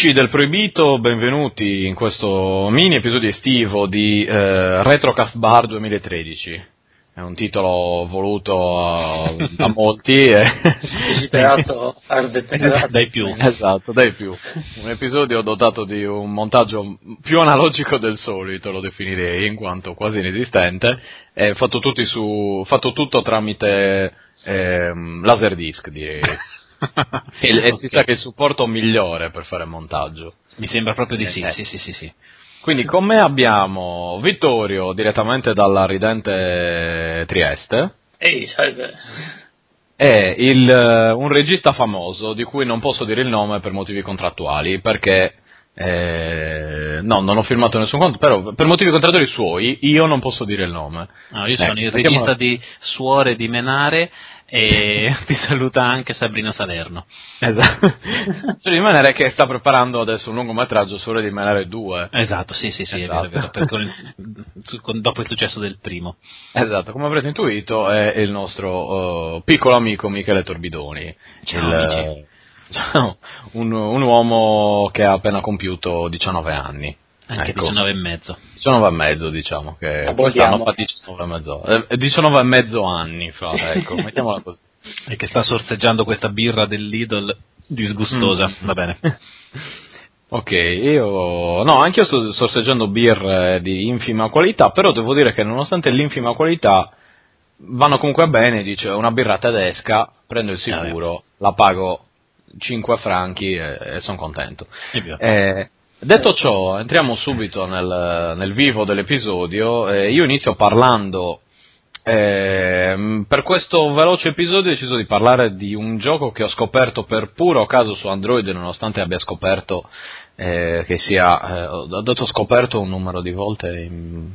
Amici del Proibito, benvenuti in questo mini episodio estivo di eh, Retrocast Bar 2013. È un titolo voluto da molti e desiderato dai più. Esatto, dai più. Un episodio dotato di un montaggio più analogico del solito, lo definirei, in quanto quasi inesistente, è fatto, su, fatto tutto tramite eh, Laserdisc, direi e, e si sa che è il supporto migliore per fare montaggio. Mi sembra proprio di sì, eh, sì, sì, sì, sì. Quindi con me abbiamo Vittorio direttamente dalla ridente Trieste. Ehi, salve. E il, un regista famoso di cui non posso dire il nome per motivi contrattuali, perché eh, no, non ho firmato nessun conto, però per motivi contrattuali suoi io non posso dire il nome. No, io sono eh, il regista di Suore di Menare e ti saluta anche Sabrina Salerno. Esatto. Di Menare che sta preparando adesso un lungometraggio Suore di Menare 2. Esatto, sì, sì, sì, esatto. è vero, è vero il, dopo il successo del primo. Esatto, come avrete intuito è il nostro uh, piccolo amico Michele Torbidoni. Ciao, il, uh, un, un uomo che ha appena compiuto 19 anni. Anche ecco. 19 e mezzo. 19 e mezzo, diciamo, che quest'anno fa 19 e mezzo, eh, 19 e mezzo anni fa, ecco, mettiamola così. E che sta sorseggiando questa birra dell'Idol disgustosa, mm. va bene. Ok, io no, anche io sto sorseggiando birre di infima qualità, però devo dire che nonostante l'infima qualità vanno comunque bene, dice una birra tedesca, prendo il sicuro, ah, la pago 5 franchi e, e sono contento. Eh, Detto ciò, entriamo subito nel, nel vivo dell'episodio. Eh, io inizio parlando. Eh, per questo veloce episodio ho deciso di parlare di un gioco che ho scoperto per puro caso su Android, nonostante abbia scoperto eh, che sia. Eh, ho detto scoperto un numero di volte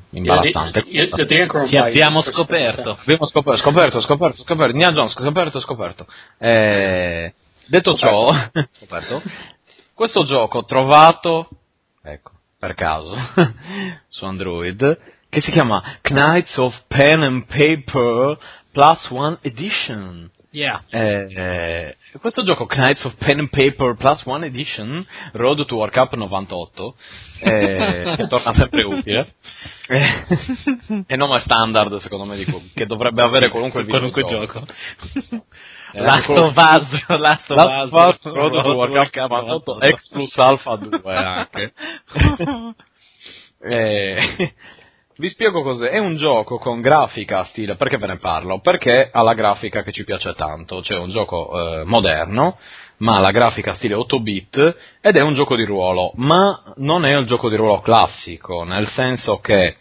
imbarazzante. Io, io, io Ti abbiamo scoperto. Abbiamo scoperto, scoperto, scoperto, scoperto. Nia Jones, scoperto, scoperto. Eh, detto ciò, scoperto. Questo gioco trovato, ecco, per caso, su Android, che si chiama Knights of Pen and Paper Plus One Edition. Yeah. Eh, eh, questo gioco Knights of Pen and Paper Plus One Edition, Road to World Cup 98, eh, che torna sempre utile, eh, e nome standard secondo me dico, che dovrebbe avere qualunque, qualunque gioco. Last of Us, Last of Us, Road to Warcraft 98, X plus Alpha 2 anche. eh, vi spiego cos'è. È un gioco con grafica stile. Perché ve ne parlo? Perché ha la grafica che ci piace tanto. Cioè, un gioco eh, moderno, ma la grafica stile 8 bit. Ed è un gioco di ruolo. Ma non è un gioco di ruolo classico. Nel senso che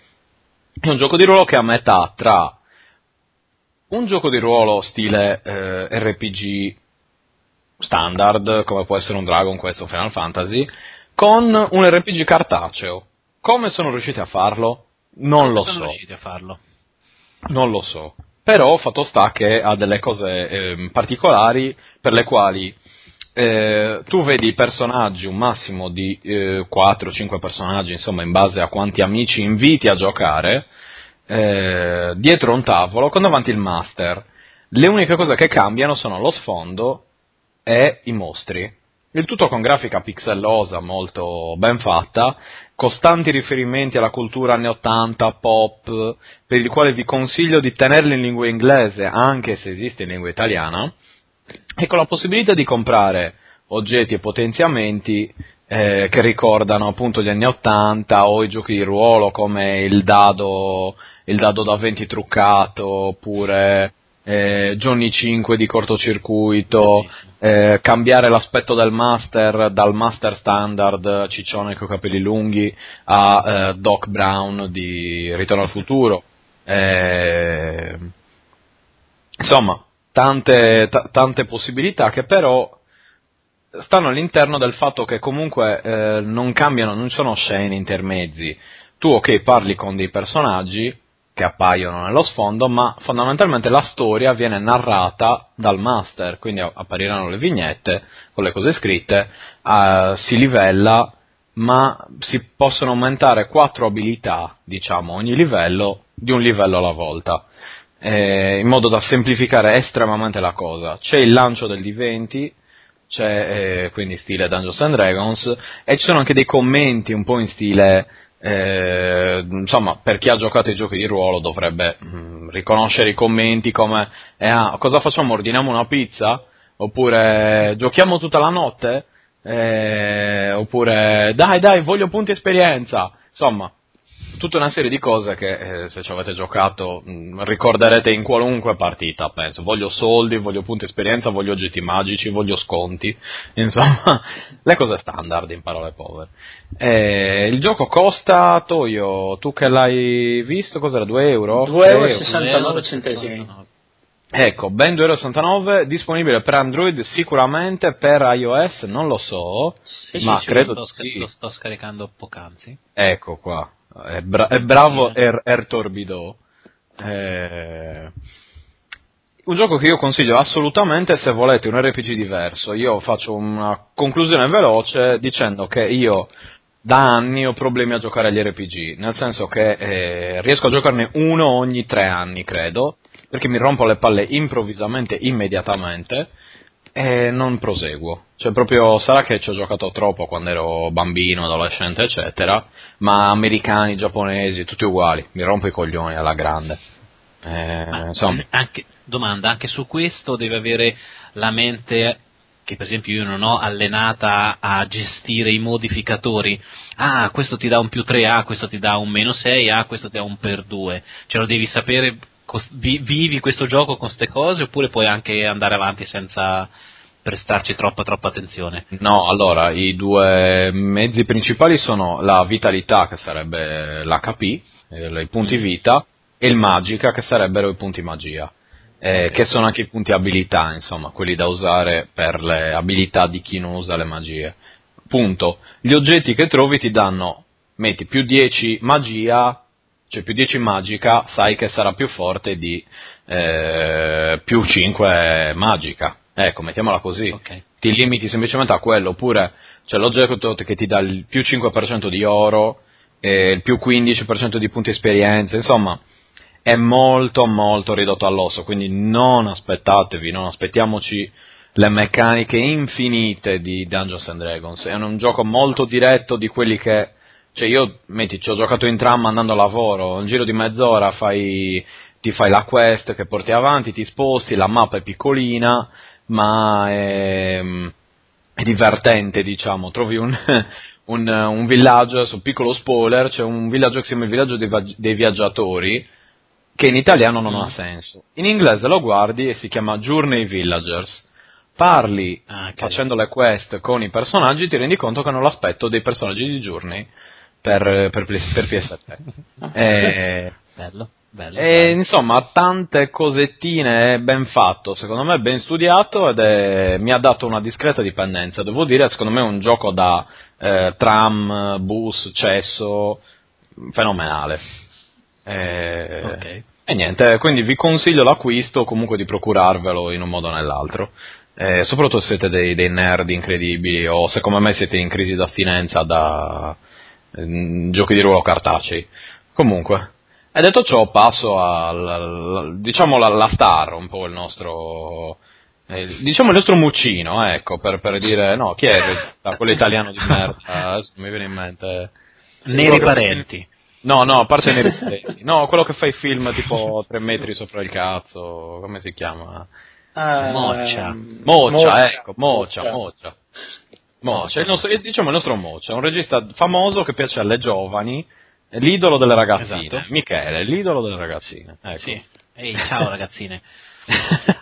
è un gioco di ruolo che è a metà tra un gioco di ruolo stile eh, RPG standard, come può essere un Dragon Quest o Final Fantasy, con un RPG cartaceo. Come sono riusciti a farlo? Non come lo sono so. riusciti a farlo? Non lo so. Però fatto sta che ha delle cose eh, particolari per le quali eh, tu vedi i personaggi, un massimo di eh, 4-5 personaggi, insomma, in base a quanti amici inviti a giocare, eh, dietro un tavolo con davanti il master. Le uniche cose che cambiano sono lo sfondo e i mostri. Il tutto con grafica pixellosa molto ben fatta, costanti riferimenti alla cultura anni 80, pop, per il quale vi consiglio di tenerli in lingua inglese, anche se esiste in lingua italiana, e con la possibilità di comprare oggetti e potenziamenti eh, che ricordano appunto gli anni 80 o i giochi di ruolo come il dado il dado da 20 truccato, oppure eh, Johnny 5 di cortocircuito, eh, cambiare l'aspetto del master dal master standard ciccione con capelli lunghi a eh, Doc Brown di Ritorno al futuro. Eh, insomma, tante, t- tante possibilità che però stanno all'interno del fatto che comunque eh, non cambiano, non sono scene intermezzi. Tu ok parli con dei personaggi, che appaiono nello sfondo, ma fondamentalmente la storia viene narrata dal master, quindi appariranno le vignette con le cose scritte, uh, si livella, ma si possono aumentare quattro abilità, diciamo, ogni livello di un livello alla volta, eh, in modo da semplificare estremamente la cosa. C'è il lancio del D20, c'è eh, quindi stile Dungeons and Dragons, e ci sono anche dei commenti un po' in stile eh, insomma, per chi ha giocato ai giochi di ruolo dovrebbe mh, mm, riconoscere i commenti come eh, ah, cosa facciamo? Ordiniamo una pizza? Oppure giochiamo tutta la notte? Eh, oppure dai dai voglio punti esperienza insomma tutta una serie di cose che eh, se ci avete giocato mh, mm, ricorderete in qualunque partita, penso. Voglio soldi, voglio punti esperienza, voglio oggetti magici, voglio sconti, insomma, le cose standard in parole povere. Eh, il gioco costa, Toyo, tu che l'hai visto, cos'era? 2 euro? 2,69 euro centesimi. Ecco, ben 2,69 euro, disponibile per Android sicuramente, per iOS non lo so, sì, ma sì, credo lo, sì. lo sto scaricando poc'anzi. Ecco qua, è, bra- è bravo Er, er Torbido. Eh, un gioco che io consiglio assolutamente se volete un RPG diverso. Io faccio una conclusione veloce dicendo che io da anni ho problemi a giocare agli RPG, nel senso che eh, riesco a giocarne uno ogni tre anni, credo, perché mi rompo le palle improvvisamente, immediatamente, e non proseguo. Cioè, proprio sarà che ci ho giocato troppo quando ero bambino, adolescente, eccetera, ma americani, giapponesi, tutti uguali, mi rompo i coglioni alla grande. Eh, anche, domanda, anche su questo deve avere la mente che per esempio io non ho allenata a gestire i modificatori. Ah, questo ti dà un più 3, ah, questo ti dà un meno 6, ah, questo ti dà un per 2. Cioè lo devi sapere, vivi questo gioco con queste cose oppure puoi anche andare avanti senza prestarci troppa troppa attenzione? No, allora, i due mezzi principali sono la vitalità, che sarebbe l'HP, eh, i punti Mm. vita, e il magica, che sarebbero i punti magia, eh, Ok. che sono anche i punti abilità, insomma, quelli da usare per le abilità di chi non usa le magie. Punto. Gli oggetti che trovi ti danno, metti più 10 magia, cioè più 10 magica, sai che sarà più forte di eh, più 5 magica. Ecco, mettiamola così Ok. ti limiti semplicemente a quello, oppure c'è l'oggetto che ti dà il più 5% di oro e il più 15% di punti esperienza, insomma è molto molto ridotto all'osso, quindi non aspettatevi, non aspettiamoci le meccaniche infinite di Dungeons and Dragons, è un gioco molto diretto di quelli che, cioè io, metti, ci ho giocato in tram andando a lavoro, un giro di mezz'ora fai, ti fai la quest che porti avanti, ti sposti, la mappa è piccolina, ma è, è divertente, diciamo. Trovi un, un, un villaggio, adesso piccolo spoiler, c'è un villaggio che si chiama il villaggio dei, dei viaggiatori, che in italiano non ha Mm. senso. In inglese lo guardi e si chiama Journey Villagers. Parli Ah, ok. facendo le quest con i personaggi, ti rendi conto che hanno l'aspetto dei personaggi di Journey per, per, per PS7. Eh, Bello, bello. e, bello. insomma, tante cosettine, ben fatto, secondo me ben studiato ed è- mi ha dato una discreta dipendenza. Devo dire, secondo me è un gioco da eh, tram, bus, cesso, fenomenale. E, Ok. e niente, quindi vi consiglio l'acquisto o comunque di procurarvelo in un modo o nell'altro. Eh, soprattutto se siete dei, dei nerd incredibili o se come me siete in crisi d'astinenza da giochi di ruolo cartacei. Comunque, e detto ciò, passo al, al- diciamo la, la star, un po' il nostro, eh, diciamo il nostro muccino, ecco, per, per dire, no, chi è il- quello italiano di merda? Adesso mi viene in mente. Neri parenti. No, no, a parte nei riflessi. No, quello che fa i film tipo tre metri sopra il cazzo, come si chiama? Ah, Moccia. ehm, Moccia, ecco, Moccia, Moccia. Moccia, il nostro, diciamo il nostro Moccia, un regista famoso che piace alle giovani, l'idolo delle ragazzine. Esatto. Michele, l'idolo delle ragazzine. Ecco. Sì. Ehi, ciao ragazzine.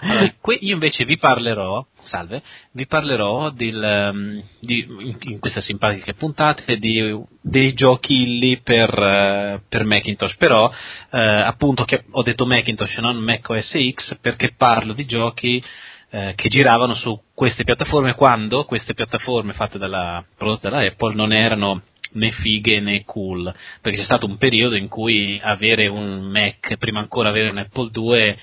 Allora, que- io invece vi parlerò, salve, vi parlerò del, ehm, di, in, queste simpatiche puntate di, dei giochi lì per, eh, per Macintosh, però eh, appunto che ho detto Macintosh e non Mac OS X perché parlo di giochi eh, che giravano su queste piattaforme quando queste piattaforme fatte dalla, prodotte dalla Apple non erano né fighe né cool, perché c'è stato un periodo in cui avere un Mac, prima ancora avere un Apple II,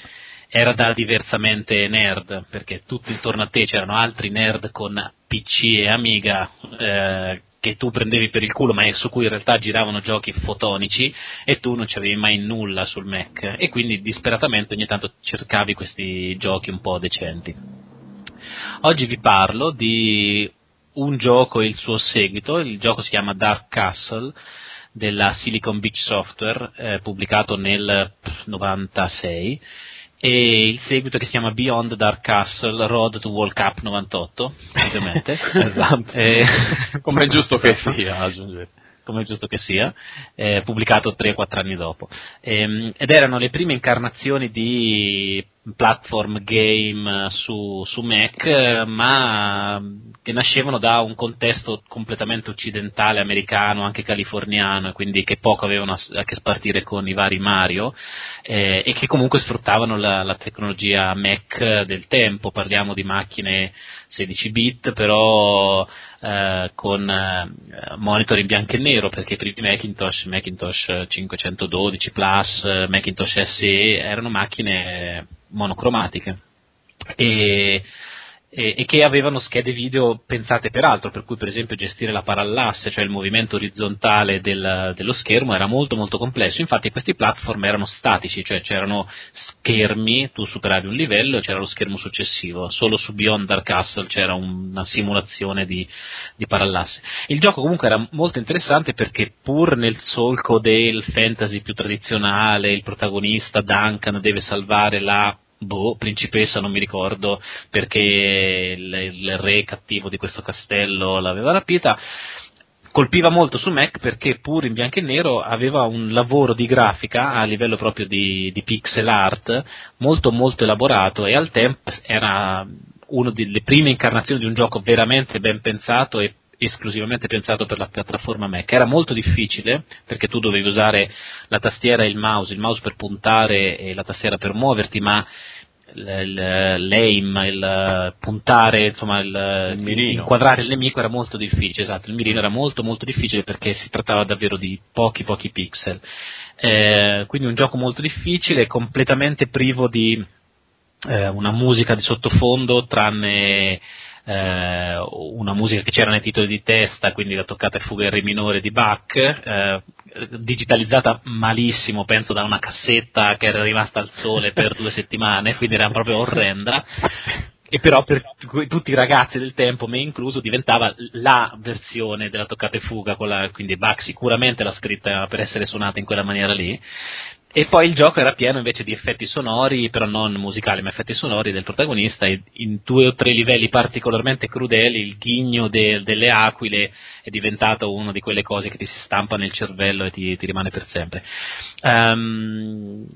era da diversamente nerd, perché tutto intorno a te c'erano altri nerd con PC e Amiga eh, che tu prendevi per il culo, ma su cui in realtà giravano giochi fotonici e tu non c'avevi mai nulla sul Mac. E quindi disperatamente ogni tanto cercavi questi giochi un po' decenti. Oggi vi parlo di un gioco e il suo seguito, il gioco si chiama Dark Castle della Silicon Beach Software, eh, pubblicato nel 96 e il seguito che si chiama Beyond Dark Castle Road to World Cup 98 ovviamente esatto. e... come è giusto che sia aggiungere come è giusto che sia, eh, pubblicato 3-4 anni dopo. Ehm, ed erano le prime incarnazioni di platform game su, su Mac, ma che nascevano da un contesto completamente occidentale, americano, anche californiano, quindi che poco avevano a, che spartire con i vari Mario, eh, e che comunque sfruttavano la, la, tecnologia Mac del tempo, parliamo di macchine 16 bit, però eh, con eh, monitor in bianco e nero, perché i primi Macintosh, Macintosh 512 Plus, Macintosh SE, erano macchine monocromatiche. E, e, e, che avevano schede video pensate per altro, per cui per esempio gestire la parallasse, cioè il movimento orizzontale del, dello schermo era molto molto complesso, infatti questi platform erano statici, cioè c'erano schermi, tu superavi un livello e c'era lo schermo successivo, solo su Beyond Dark Castle c'era una simulazione di, di parallasse. Il gioco comunque era molto interessante perché pur nel solco del fantasy più tradizionale, il protagonista Duncan deve salvare la boh, principessa, non mi ricordo, perché il, il re cattivo di questo castello l'aveva rapita. Colpiva molto su Mac perché pur in bianco e nero aveva un lavoro di grafica a livello proprio di, di pixel art molto molto elaborato e al tempo era una delle prime incarnazioni di un gioco veramente ben pensato e esclusivamente pensato per la piattaforma Mac. Era molto difficile perché tu dovevi usare la tastiera e il mouse, il mouse per puntare e la tastiera per muoverti, ma l'aim, il puntare, insomma, il, il inquadrare il nemico era molto difficile, esatto, il mirino era molto molto difficile perché si trattava davvero di pochi pochi pixel. Eh, quindi un gioco molto difficile, completamente privo di eh, una musica di sottofondo, tranne eh, una musica che c'era nei titoli di testa, quindi la toccata e fuga in re minore di Bach, eh, digitalizzata malissimo, penso da una cassetta che era rimasta al sole per due settimane, quindi era proprio orrenda. E però per tutti i ragazzi del tempo, me incluso, diventava la versione della toccata e fuga, la, quindi Bach sicuramente l'ha scritta per essere suonata in quella maniera lì, e poi il gioco era pieno invece di effetti sonori, però non musicali, ma effetti sonori del protagonista e in due o tre livelli particolarmente crudeli il ghigno de- delle aquile è diventato una di quelle cose che ti si stampa nel cervello e ti, ti rimane per sempre. Um,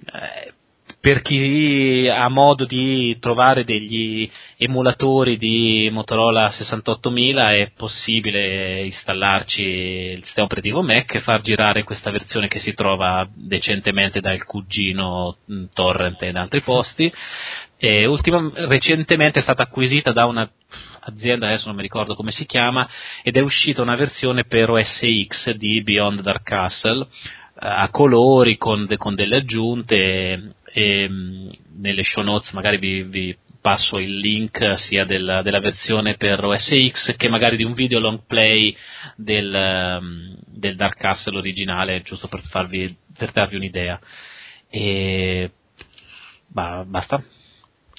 per chi ha modo di trovare degli emulatori di Motorola 68000 è possibile installarci il sistema operativo Mac e far girare questa versione che si trova decentemente dal cugino mm, Torrent e da altri posti. E ultima, recentemente è stata acquisita da una azienda, adesso non mi ricordo come si chiama, ed è uscita una versione per OS X di Beyond Dark Castle a colori con, con delle aggiunte e mm, nelle show notes magari vi, vi passo il link sia della, della, versione per OS X che magari di un video long play del, mm, del Dark Castle originale, giusto per, farvi, per darvi un'idea. E bah, basta.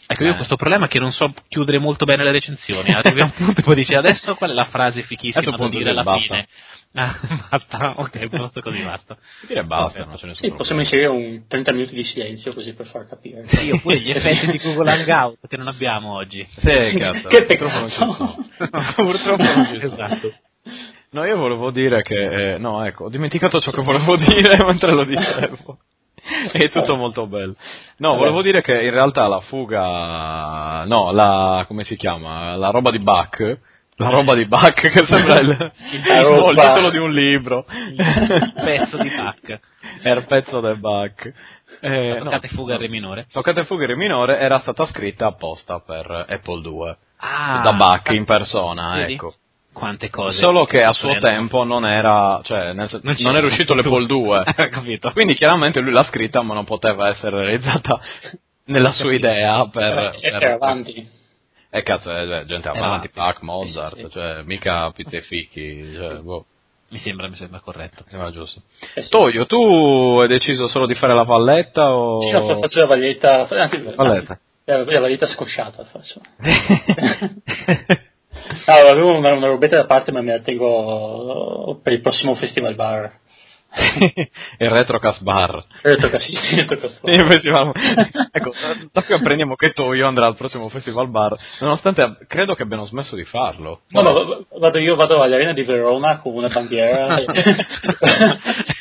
Ecco, io ho eh. questo problema che non so chiudere molto bene le recensioni. Arrivi a un punto e poi dici adesso qual è la frase fichissima da dire alla basta. fine. Ah, basta, ok, posto così basta. Dire basta, okay. non ce ne sono. Sì, possiamo inserire un 30 minuti di silenzio così per far capire. Sì, oppure gli effetti di Google Hangout che non abbiamo oggi. Sì, cazzo. che peccato. Sono. Purtroppo non ci sono. Esatto. No, io volevo dire che... Eh, no, ecco, ho dimenticato ciò che volevo dire mentre lo dicevo. È tutto molto bello. No, volevo dire che in realtà la fuga... No, la... come si chiama? La roba di Bach la roba di Bach che sembra il, il, titolo, di un libro. Il pezzo di Bach. Era il pezzo del Bach. Eh, toccata no, fuga no. re minore. Toccata e fuga re minore era stata scritta apposta per Apple 2. Ah, da Bach in persona, vedi? ecco. Quante cose. Solo che a suo tempo non era, cioè, nel, non, non era uscito l'Apple 2. capito. Quindi chiaramente lui l'ha scritta ma non poteva essere realizzata nella sua idea per... E per, avanti. Eh cazzo, è gente avanti, Bach, Mozart, sì, sì. cioè mica pizza e fichi, cioè, boh. Mi sembra, mi sembra corretto. Mi sembra giusto. Eh sì. Toglio, tu hai deciso solo di fare la valletta o... Sì, no, faccio la valletta. Valletta. la, la vita scosciata faccio. no, avevo una, una robetta da parte ma me la tengo per il prossimo festival bar. Il Retrocast Bar. Retrocast, sì, Retrocast Bar. Ecco, da qui apprendiamo che Toyo andrà al prossimo Festival Bar, nonostante credo che abbiano smesso di farlo. No, no, vado, io vado all'arena di Verona con una bandiera.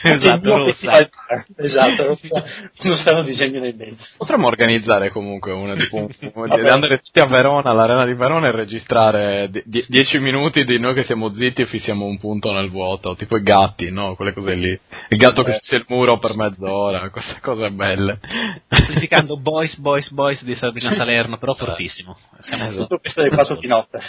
esatto, rossa. Esatto, rossa. Uno strano disegno nei denti. Potremmo organizzare comunque una, tipo, un, andare tutti a Verona, all'arena di Verona e registrare 10 minuti di noi che siamo zitti e fissiamo un punto nel vuoto, tipo i gatti, no? Quelle cose lì il gatto che si il muro per mezz'ora, queste cose belle. Amplificando Boys, Boys, Boys di Sabrina Salerno, però fortissimo. Siamo esatto. questo dei quattro di notte.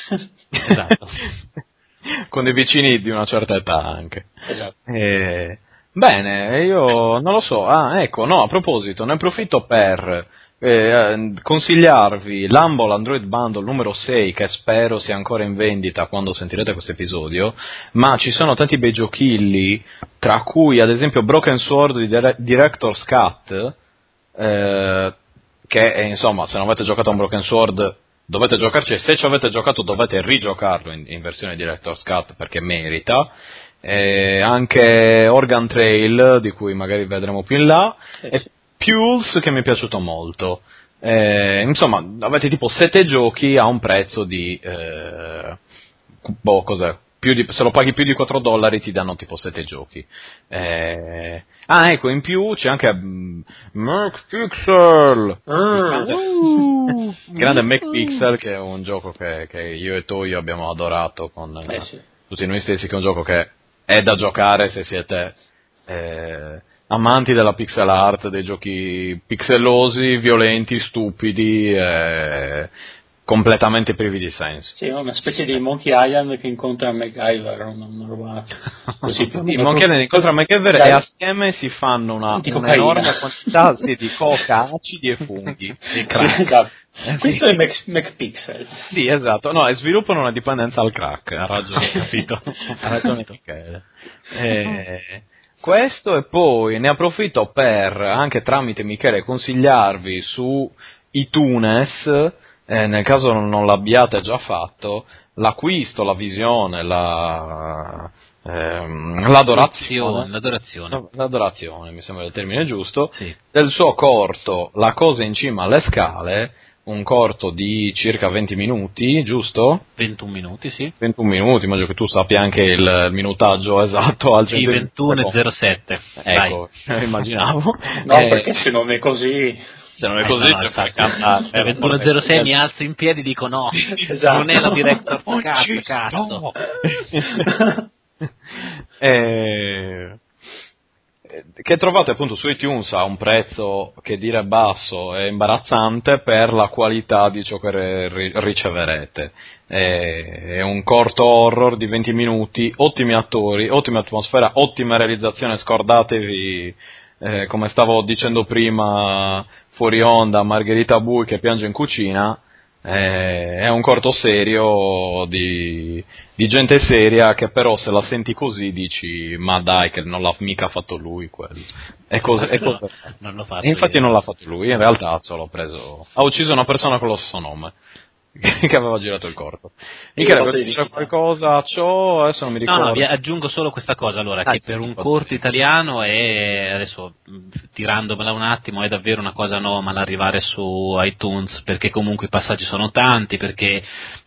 esatto. Con dei vicini di una certa età anche. Esatto. E... Bene, io non lo so. Ah, ecco, no, a proposito, ne approfitto per eh, consigliarvi l'Humble Android Bundle numero 6 che spero sia ancora in vendita quando sentirete questo episodio, ma ci sono tanti bei giochilli, tra cui ad esempio Broken Sword di Dire- Director's Cut, eh, che è, insomma se non avete giocato a un Broken Sword dovete giocarci e se ci avete giocato dovete rigiocarlo in, in versione Director's Cut perché merita. Eh, anche Organ Trail, di cui magari vedremo più in là, Sì, sì. Pulse che mi è piaciuto molto. Eh, insomma, avete tipo 7 giochi a un prezzo di... Eh, boh, cos'è? Più di, se lo paghi più di 4 dollari ti danno tipo 7 giochi. Eh, ah, ecco, in più c'è anche mm, Merc Pixel! Mm. Grande Mac Pixel che è un gioco che, che io e Toyo abbiamo adorato con Eh sì. tutti noi stessi, che è un gioco che è da giocare se siete eh, amanti della pixel art, dei giochi pixellosi, violenti, stupidi, eh, completamente privi di senso. Sì, una specie di Monkey Island che incontra MacGyver, una, una roba così. I Monkey Island incontrano MacGyver e assieme si fanno una, un'enorme quantità sì, di coca, acidi e funghi. Sì, esatto. Eh, sì. Questo è Mac, MacPixel. Sì, esatto, no, e sviluppano una dipendenza al crack, ha ragione, capito? ha ragione Michele. Eh, questo e poi ne approfitto per, anche tramite Michele, consigliarvi su iTunes, eh, nel caso non l'abbiate già fatto, l'acquisto, la visione, la, ehm, l'adorazione, L'adorazione. l'adorazione, mi sembra il termine giusto, Sì. del suo corto La cosa in cima alle scale, un corto di circa 20 minuti, giusto? 21 minuti, sì. 21 minuti, immagino che tu sappia anche il minutaggio esatto al Sì, centesimo 21 secondo. e 07. Ecco, immaginavo. No, Eh, perché se non è così... se non è Eh, così, no, no, se fai infatti. cantare. Eh, 21.06 mi alzo in piedi e dico no, Esatto. non è la director Non cazzo. Eh, che trovate appunto su iTunes a un prezzo che dire basso è imbarazzante per la qualità di ciò che ri- riceverete. È un corto horror di 20 minuti, ottimi attori, ottima atmosfera, ottima realizzazione, scordatevi eh, come stavo dicendo prima fuori onda Margherita Bui che piange in cucina è un corto serio di, di gente seria che però se la senti così dici ma dai che non l'ha mica fatto lui quello e cosa, e cosa- Non infatti io. non l'ha fatto lui in realtà ha solo preso ha ucciso una persona con lo stesso nome che aveva girato il corpo. Michele vuoi dire di- qualcosa a ciò? Adesso non mi No, ricordo. no, vi aggiungo solo questa cosa allora, Ah, che sì, per un corto italiano è, adesso mh, tirandomela un attimo, è davvero una cosa anomala arrivare su iTunes, perché comunque i passaggi sono tanti, perché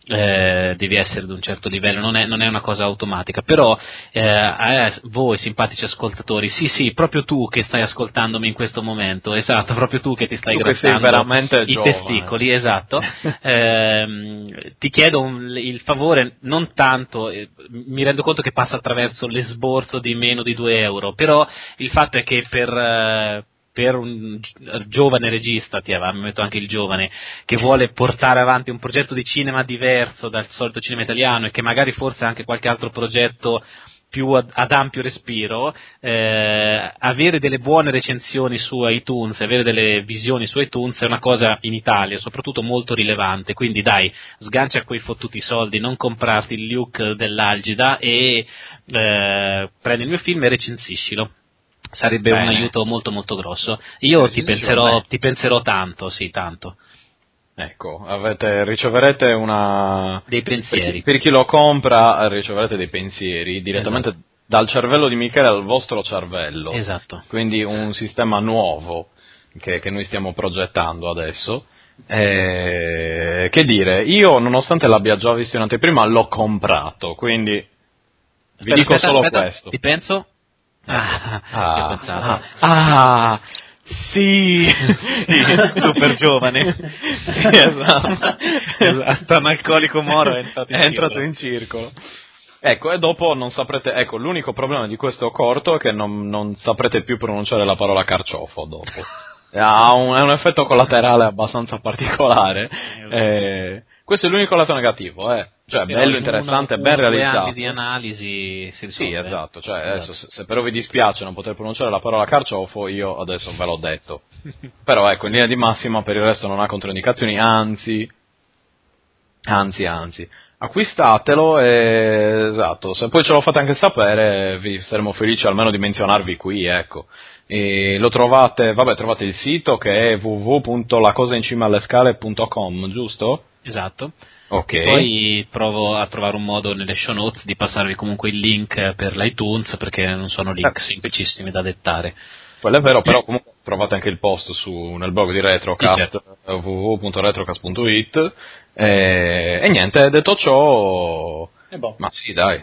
eh, devi essere di un certo livello, non è, non è una cosa automatica, però eh, a voi simpatici ascoltatori, sì sì, proprio tu che stai ascoltandomi in questo momento, esatto, proprio tu che ti stai Tu grattando i giovane. testicoli, esatto, ehm, ti chiedo un- il favore, non tanto, eh, mi rendo conto che passa attraverso l'esborso di meno di 2 euro, però il fatto è che per, eh, per un gi- giovane regista, ti metto anche il giovane, che vuole portare avanti un progetto di cinema diverso dal solito cinema italiano e che magari forse anche qualche altro progetto più ad, ad ampio respiro, eh, avere delle buone recensioni su iTunes, avere delle visioni su iTunes è una cosa in Italia soprattutto molto rilevante, quindi dai, sgancia quei fottuti soldi, non comprarti il Luke dell'Algida e eh, prendi il mio film e recensiscilo. Sarebbe un Bene. aiuto molto molto grosso. Io ti penserò, ti penserò tanto, sì, tanto. Ecco, avete, riceverete una... Dei pensieri. Per chi, per chi lo compra riceverete dei pensieri direttamente Esatto. dal cervello di Michele al vostro cervello. Esatto. Quindi un sistema nuovo che, che noi stiamo progettando adesso. Eh, che dire, io nonostante l'abbia già visto in anteprima l'ho comprato, quindi vi Aspetta, dico aspetta, solo aspetta, questo. Ti penso? Ah, pensato. ah, ah, sì, super giovane. Sì, esatto. esatto, un alcolico moro è entrato in è entrato circolo. in circolo. Ecco, e dopo non saprete, ecco, l'unico problema di questo corto è che non, non saprete più pronunciare la parola carciofo dopo. Ha un, un effetto collaterale abbastanza particolare. Eh, questo è l'unico lato negativo, eh. Cioè, Però bello, in interessante, uno- ben realizzato. di analisi si Sì, risolve. esatto, cioè Esatto. adesso se, se però vi dispiace non poter pronunciare la parola carciofo, io adesso ve l'ho detto. però ecco, in linea di massima per il resto non ha controindicazioni, anzi, anzi, anzi. Acquistatelo e esatto, se poi ce lo fate anche sapere vi saremo felici almeno di menzionarvi qui, ecco. E lo trovate, vabbè, trovate il sito che è www.lacosaincimaallescale.com, giusto? Esatto. Ok. Poi provo a trovare un modo nelle show notes di passarvi comunque il link per l'iTunes perché non sono link Eh. semplicissimi da dettare. Quello è vero, però comunque trovate anche il post su, nel blog di Retrocast, Sì, certo. www.retrocast.it e, e niente, detto ciò, E boh. ma sì dai,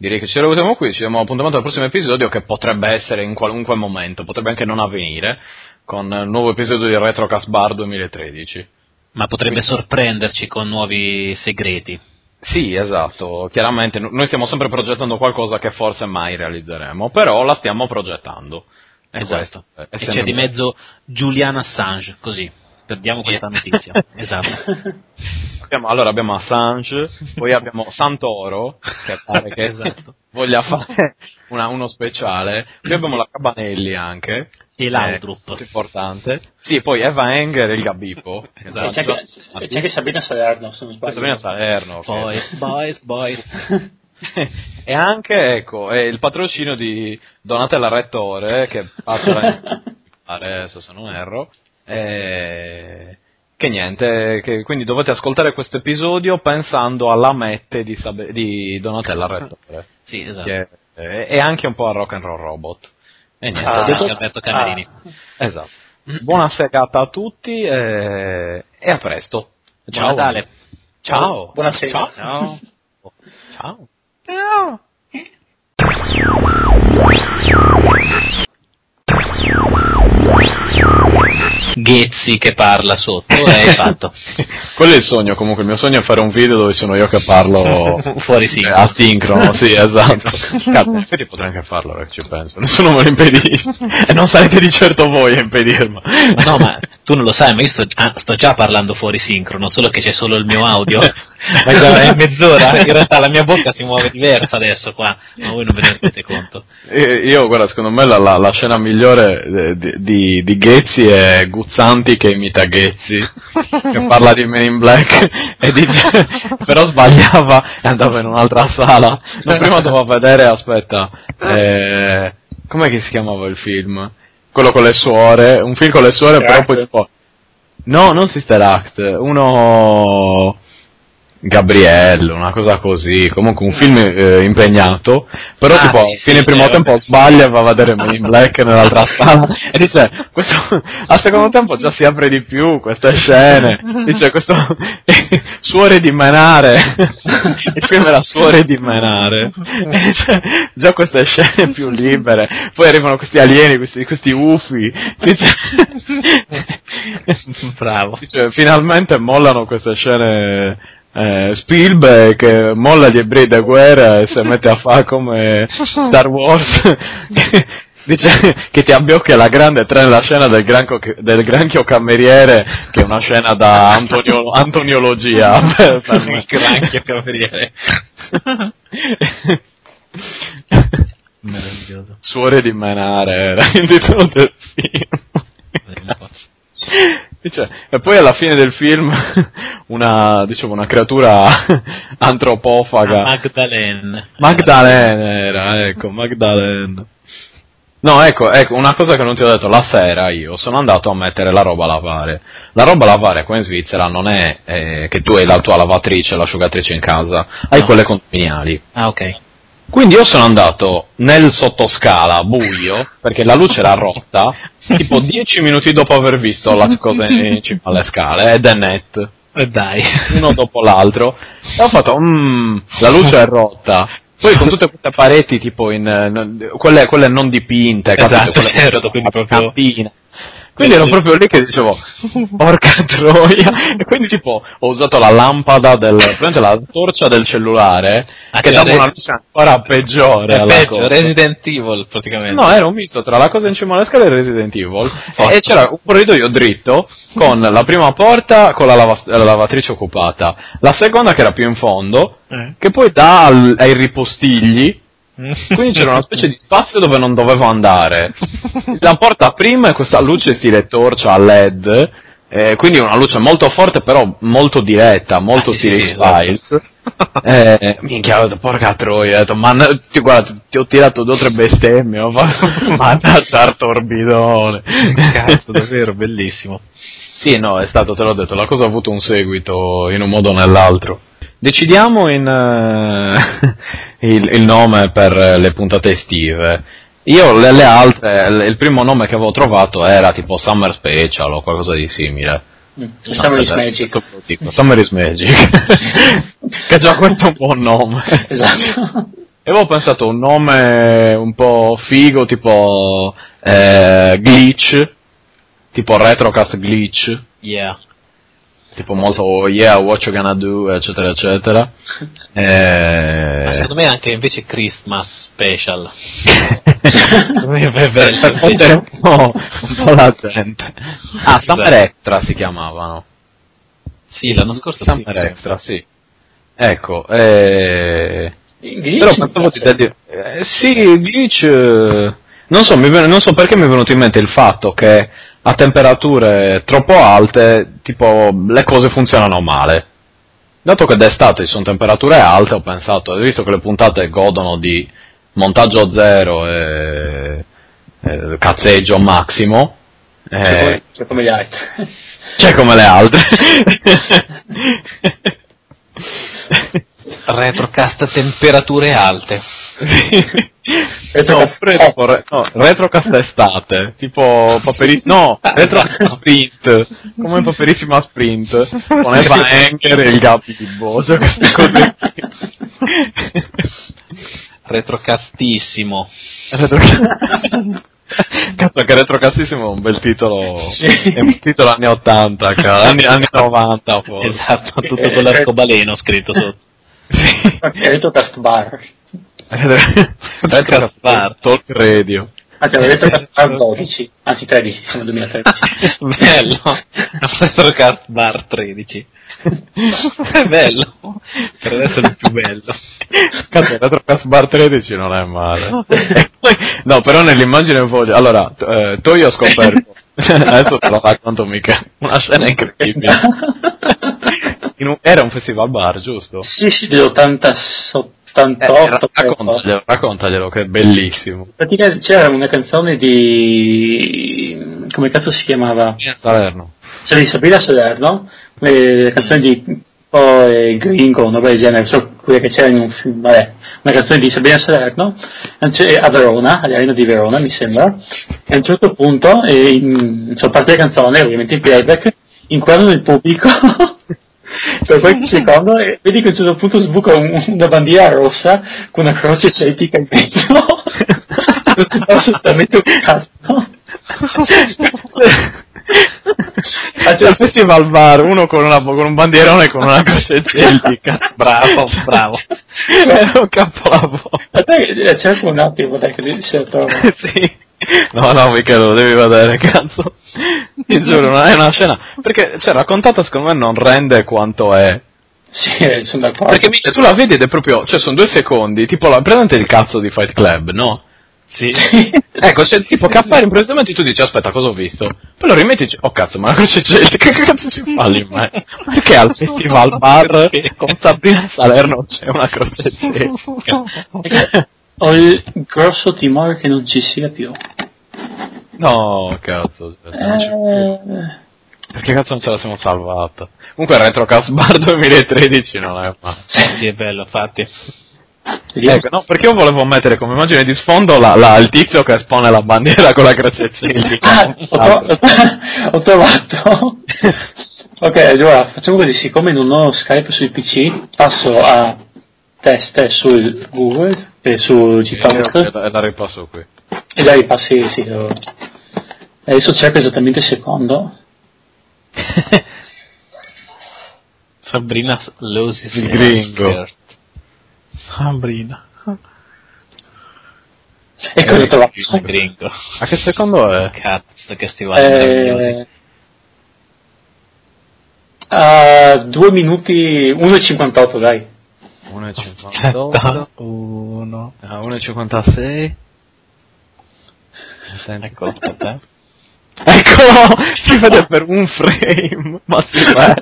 direi che ci salutiamo qui, ci diamo appuntamento al prossimo episodio che potrebbe essere in qualunque momento, potrebbe anche non avvenire, con il nuovo episodio di Retrocast Bar 2013. Ma potrebbe sorprenderci con nuovi segreti. Sì, esatto, chiaramente no- noi stiamo sempre progettando qualcosa che forse mai realizzeremo, però la stiamo progettando. E esatto. questo e c'è di mezzo Julian Assange, così. Perdiamo Sì. questa notizia. esatto. Abbiamo- allora abbiamo Assange, poi abbiamo Santoro, che pare che Esatto. voglia fare una- uno speciale, poi abbiamo la Cabanelli anche, E Laudrup. eh, importante, sì, poi Eva Enger e il Gabippo, Esatto. E c'è anche, e c'è anche Sabina Salerno, se non sbaglio. Sabrina Salerno, che- Boys, boys, boys. e anche, ecco, è il patrocinio di Donatella Rettore, che passa adesso se non erro, eh, che niente, che quindi dovete ascoltare questo episodio pensando alla mette di, Sab- di Donatella Rettore, Sì, esatto. che è, e anche un po' a Rock and Roll Robot. E niente, Ah. detto- Alberto Camerini. esatto. Buona serata a tutti e, e a presto. Buon Natale. Ciao. Buonasera. Ciao. Ciao. Ghezzi che parla sotto e hai fatto. Quello è il sogno, comunque il mio sogno è fare un video dove sono io che parlo Fuori sì. eh, asincrono, sì, esatto. Cazzo, in effetti potrei anche farlo, ora che ci penso, nessuno me lo impedisce. E non sarete di certo voi a impedirmi. Ma no, ma tu non lo sai, ma io sto, ah, sto già parlando fuori sincrono, solo che c'è solo il mio audio. ma già è mezz'ora, in realtà la mia bocca si muove diversa adesso qua, ma voi non ve ne rendete conto. Eh, Io, guarda, secondo me la, la- la scena migliore eh, di, di, di Ghezzi è Guzzanti che imita Ghezzi, che parla di Men in Black e dice, però sbagliava e andava in un'altra sala. No, prima doveva vedere, aspetta, eh, com'è che si chiamava il film? Quello con le suore, un film con le suore, Sister però Act. poi tipo... No, non Sister Act, uno... Gabriello, una cosa così, comunque un film eh, impegnato, però Ah, tipo sì, fine sì, primo tempo sbaglia e va a vedere Men in Black nell'altra sala e dice, questo, al secondo tempo già si apre di più queste scene, dice questo suore di menare, il film era suore di menare, e dice, già queste scene più libere, poi arrivano questi alieni, questi, questi ufi, dice, Bravo. Dice, finalmente mollano queste scene eh, Spielberg che molla gli ebrei da guerra e si mette a fare come Star Wars dice che ti abbiocca la grande tre nella scena del, granco- del granchio cameriere che è una scena da Antonio- antoniologia per, per. Il granchio cameriere. Meraviglioso. suore di menare era il titolo del film Dice, e poi alla fine del film una, diciamo, una creatura antropofaga Ah, Magdalene. Magdalene era, ecco, Magdalene. No, ecco, ecco, una cosa che non ti ho detto, la sera io sono andato a mettere la roba a lavare. La roba a lavare qua in Svizzera non è eh, che tu hai la tua lavatrice, l'asciugatrice in casa, hai No. quelle condominiali. Ah, ok. Quindi io sono andato nel sottoscala buio, perché la luce era rotta, tipo 10 minuti dopo aver visto la cosa in cima alle scale, ed è net, E dai. uno dopo l'altro, e ho fatto, mmm, la luce è rotta. Poi con tutte queste pareti tipo in, eh, quelle, quelle non dipinte, capito? Esatto, Quelle certo, quindi proprio- campina. Quindi ero proprio lì che dicevo, porca troia, e quindi tipo ho usato la lampada del, praticamente la torcia del cellulare, Ah, che dava una luce ancora peggiore È alla peggio, cosa. Resident Evil praticamente. No, era un misto tra la cosa in cima alle scale e Resident Evil. E c'era un corridoio dritto con la prima porta con la, lava- la lavatrice occupata, la seconda che era più in fondo, Eh. che poi dà al- ai ripostigli. Quindi c'era una specie di spazio dove non dovevo andare. La porta prima è questa luce stile torcia a LED, eh, quindi una luce molto forte però molto diretta, molto Ah, sì, stile sì, esatto. Eh, minchia, ho detto, porca troia, ho detto, ma ti, guarda, ti ho tirato due o tre bestemmie, ho fatto, mannaggia il torbidone. Cazzo, davvero, bellissimo. Sì, no, è stato, te l'ho detto, la cosa ha avuto un seguito in un modo o nell'altro. Decidiamo in, eh, il, il nome per le puntate estive. Io le, le altre, il- il primo nome che avevo trovato era tipo Summer Special o qualcosa di simile. Mm. Summer is Magic. dico, Summer is Magic. che già questo è un buon nome. Esatto. E avevo pensato un nome un po' figo, tipo eh, Glitch, tipo Retrocast Glitch, Yeah. Tipo molto oh, yeah, what you gonna do, eccetera, eccetera. Ma Eh... secondo me anche invece Christmas Special. Per, per fondere un po', un po' la gente. Ah, Summer Esatto. Extra si chiamavano. Sì, l'anno scorso sì. Summer Extra, sì. Ecco, eh... Glitch? Però pensavo di dire... Eh, sì, Glitch... eh, Non so, mi ven- non so perché mi è venuto in mente il fatto che a temperature troppo alte, tipo, le cose funzionano male. Dato che d'estate ci sono temperature alte, ho pensato, visto che le puntate godono di montaggio zero e, e cazzeggio massimo, eh, come, cioè come gli altri. c'è come le altre. Retrocast temperature alte. no, oppure tipo re- no, retrocast estate, tipo paperi- no, retrocast sprint, come paperissima sprint, con Eva Anker e il Gabby di Bojo, queste cose qui. Retrocastissimo. Retrocast- Cazzo che retrocastissimo è un bel titolo, Sì. è un titolo anni 80, cara, anni, anni 90 forse. Esatto, tutto con l'arcobaleno scritto sotto. Retrocast Bar. Bar. Talk Radio. Anzi, avevo Retrocast Bar 12, anzi 13, siamo nel 2013. bello. Retrocast Bar 13. È bello. Per adesso è il più bello. Cazzo, Retrocast Bar 13 non è male. no, però nell'immagine voglio... Allora, eh, Toyo ha scoperto... Adesso te lo racconto mica. Una scena incredibile. In un- era un festival bar, giusto? sì, sì, dell'88. Eh, raccontaglielo, raccontaglielo, che è bellissimo. Praticamente c'era una canzone di... come cazzo si chiamava? Salerno. C'era di Sabrina Salerno, eh, la canzone di oh, eh, Gringo, una roba del genere, so quella che c'era in un film, vabbè, una canzone di Sabrina Salerno, a Verona, all'arena di Verona mi sembra, e a un certo punto, eh, in, insomma, parte la canzone, ovviamente in playback, inquadrano il pubblico per qualche secondo e vedi che a un certo punto sbuca un- una bandiera rossa con una croce celtica in mezzo. non si fa assolutamente un cazzo. C'è il festival bar, uno con, una, con un bandierone e con una croce celtica. Bravo, bravo. Era un capolavoro. Aspetta cerco un attimo, dai, che se lo trovo. sì. No, no, Michele, lo devi vedere, cazzo. Ti giuro, non è una scena. Perché, cioè, raccontata secondo me non rende quanto è. Sì, eh, sono d'accordo. Perché cioè, tu la vedi ed è proprio, cioè, sono due secondi, tipo, la, prendete il cazzo di Fight Club, no? Sì. Ecco, c'è tipo che appare improvvisamente tu dici, aspetta, cosa ho visto? Poi lo rimetti e dici, oh cazzo, ma la croce celtica, che cazzo ci fa lì? Ma perché al festival bar con Sabrina Salerno c'è una croce celtica? Ho il grosso timore che non ci sia più. No, cazzo. Eh, Perché cazzo non ce la siamo salvata? Comunque Retrocast Bar 2013 non è male. Eh sì, è bello, infatti. Ecco, no, perché io volevo mettere come immagine di sfondo la- la- il tizio che espone la bandiera con la croce celtica. Ah, ho, tro- ho trovato. ok, allora facciamo così: siccome non ho Skype sul PC, passo a test sul Google e su e la- e la ripasso qui. e dai passi. Sì, lo- Adesso cerco esattamente il secondo. Sabrina loses Il gringo. Sabrina. Ecco, l'ho trovato. Il gringo. A che secondo è? Cazzo, che stivali. Eh, a 2 minuti 1,58 dai 1,58. 1. Ah, 1,56. Senti. Eccolo, aspetta. eh. Eccolo! Si vede per un frame, ma si vede.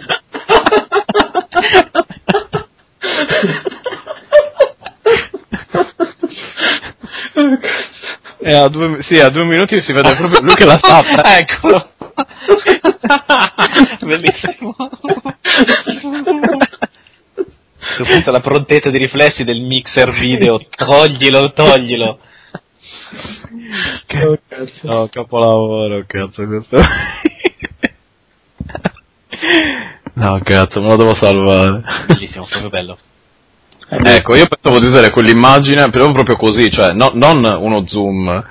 E a due, sì, a due minuti si vede proprio lui che la tappa. Eccolo. Bellissimo. Su punto la prontezza di riflessi del mixer video, toglilo, toglilo. Che no, capolavoro, cazzo, questo. no, cazzo, me lo devo salvare. Bellissimo, proprio bello. Ecco, io pensavo di usare quell'immagine, però proprio così, cioè no- non uno zoom,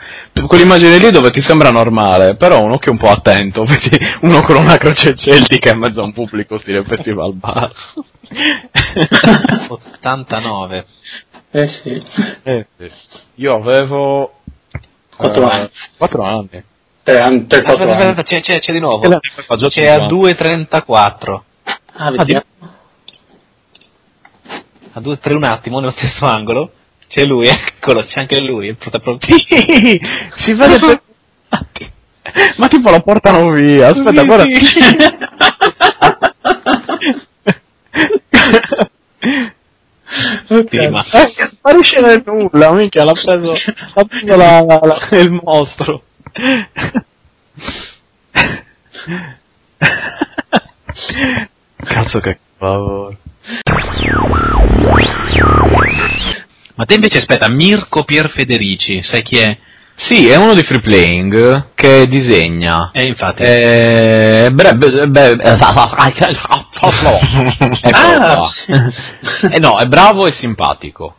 quell'immagine lì dove ti sembra normale, però un occhio un po' attento, vedi uno con una croce celtica in mezzo a un pubblico stile festival bar. 89. eh sì Eh, sì. Io avevo... Quattro eh, anni. Quattro anni. 3 anni 3 Aspetta, 4 aspetta, anni aspetta, c'è, c'è, c'è di nuovo. C'è a 50. 2.34. ah vediamo A 2.3 un attimo, nello stesso angolo. C'è lui, eccolo, c'è anche lui, il protagonista. Sì, si vede per... Ma tipo lo portano via, aspetta, guarda. Prima. Eh, sparisce nel nulla, minchia, l'ha preso, l'ha preso la- la- la- il mostro. Cazzo che favore. Ma te invece aspetta, Mirko Pier Federici, sai chi è? Sì, è uno di free playing che disegna. Eh, infatti. Eh, bre- be- Eccolo Ah. Eh no, è bravo e simpatico.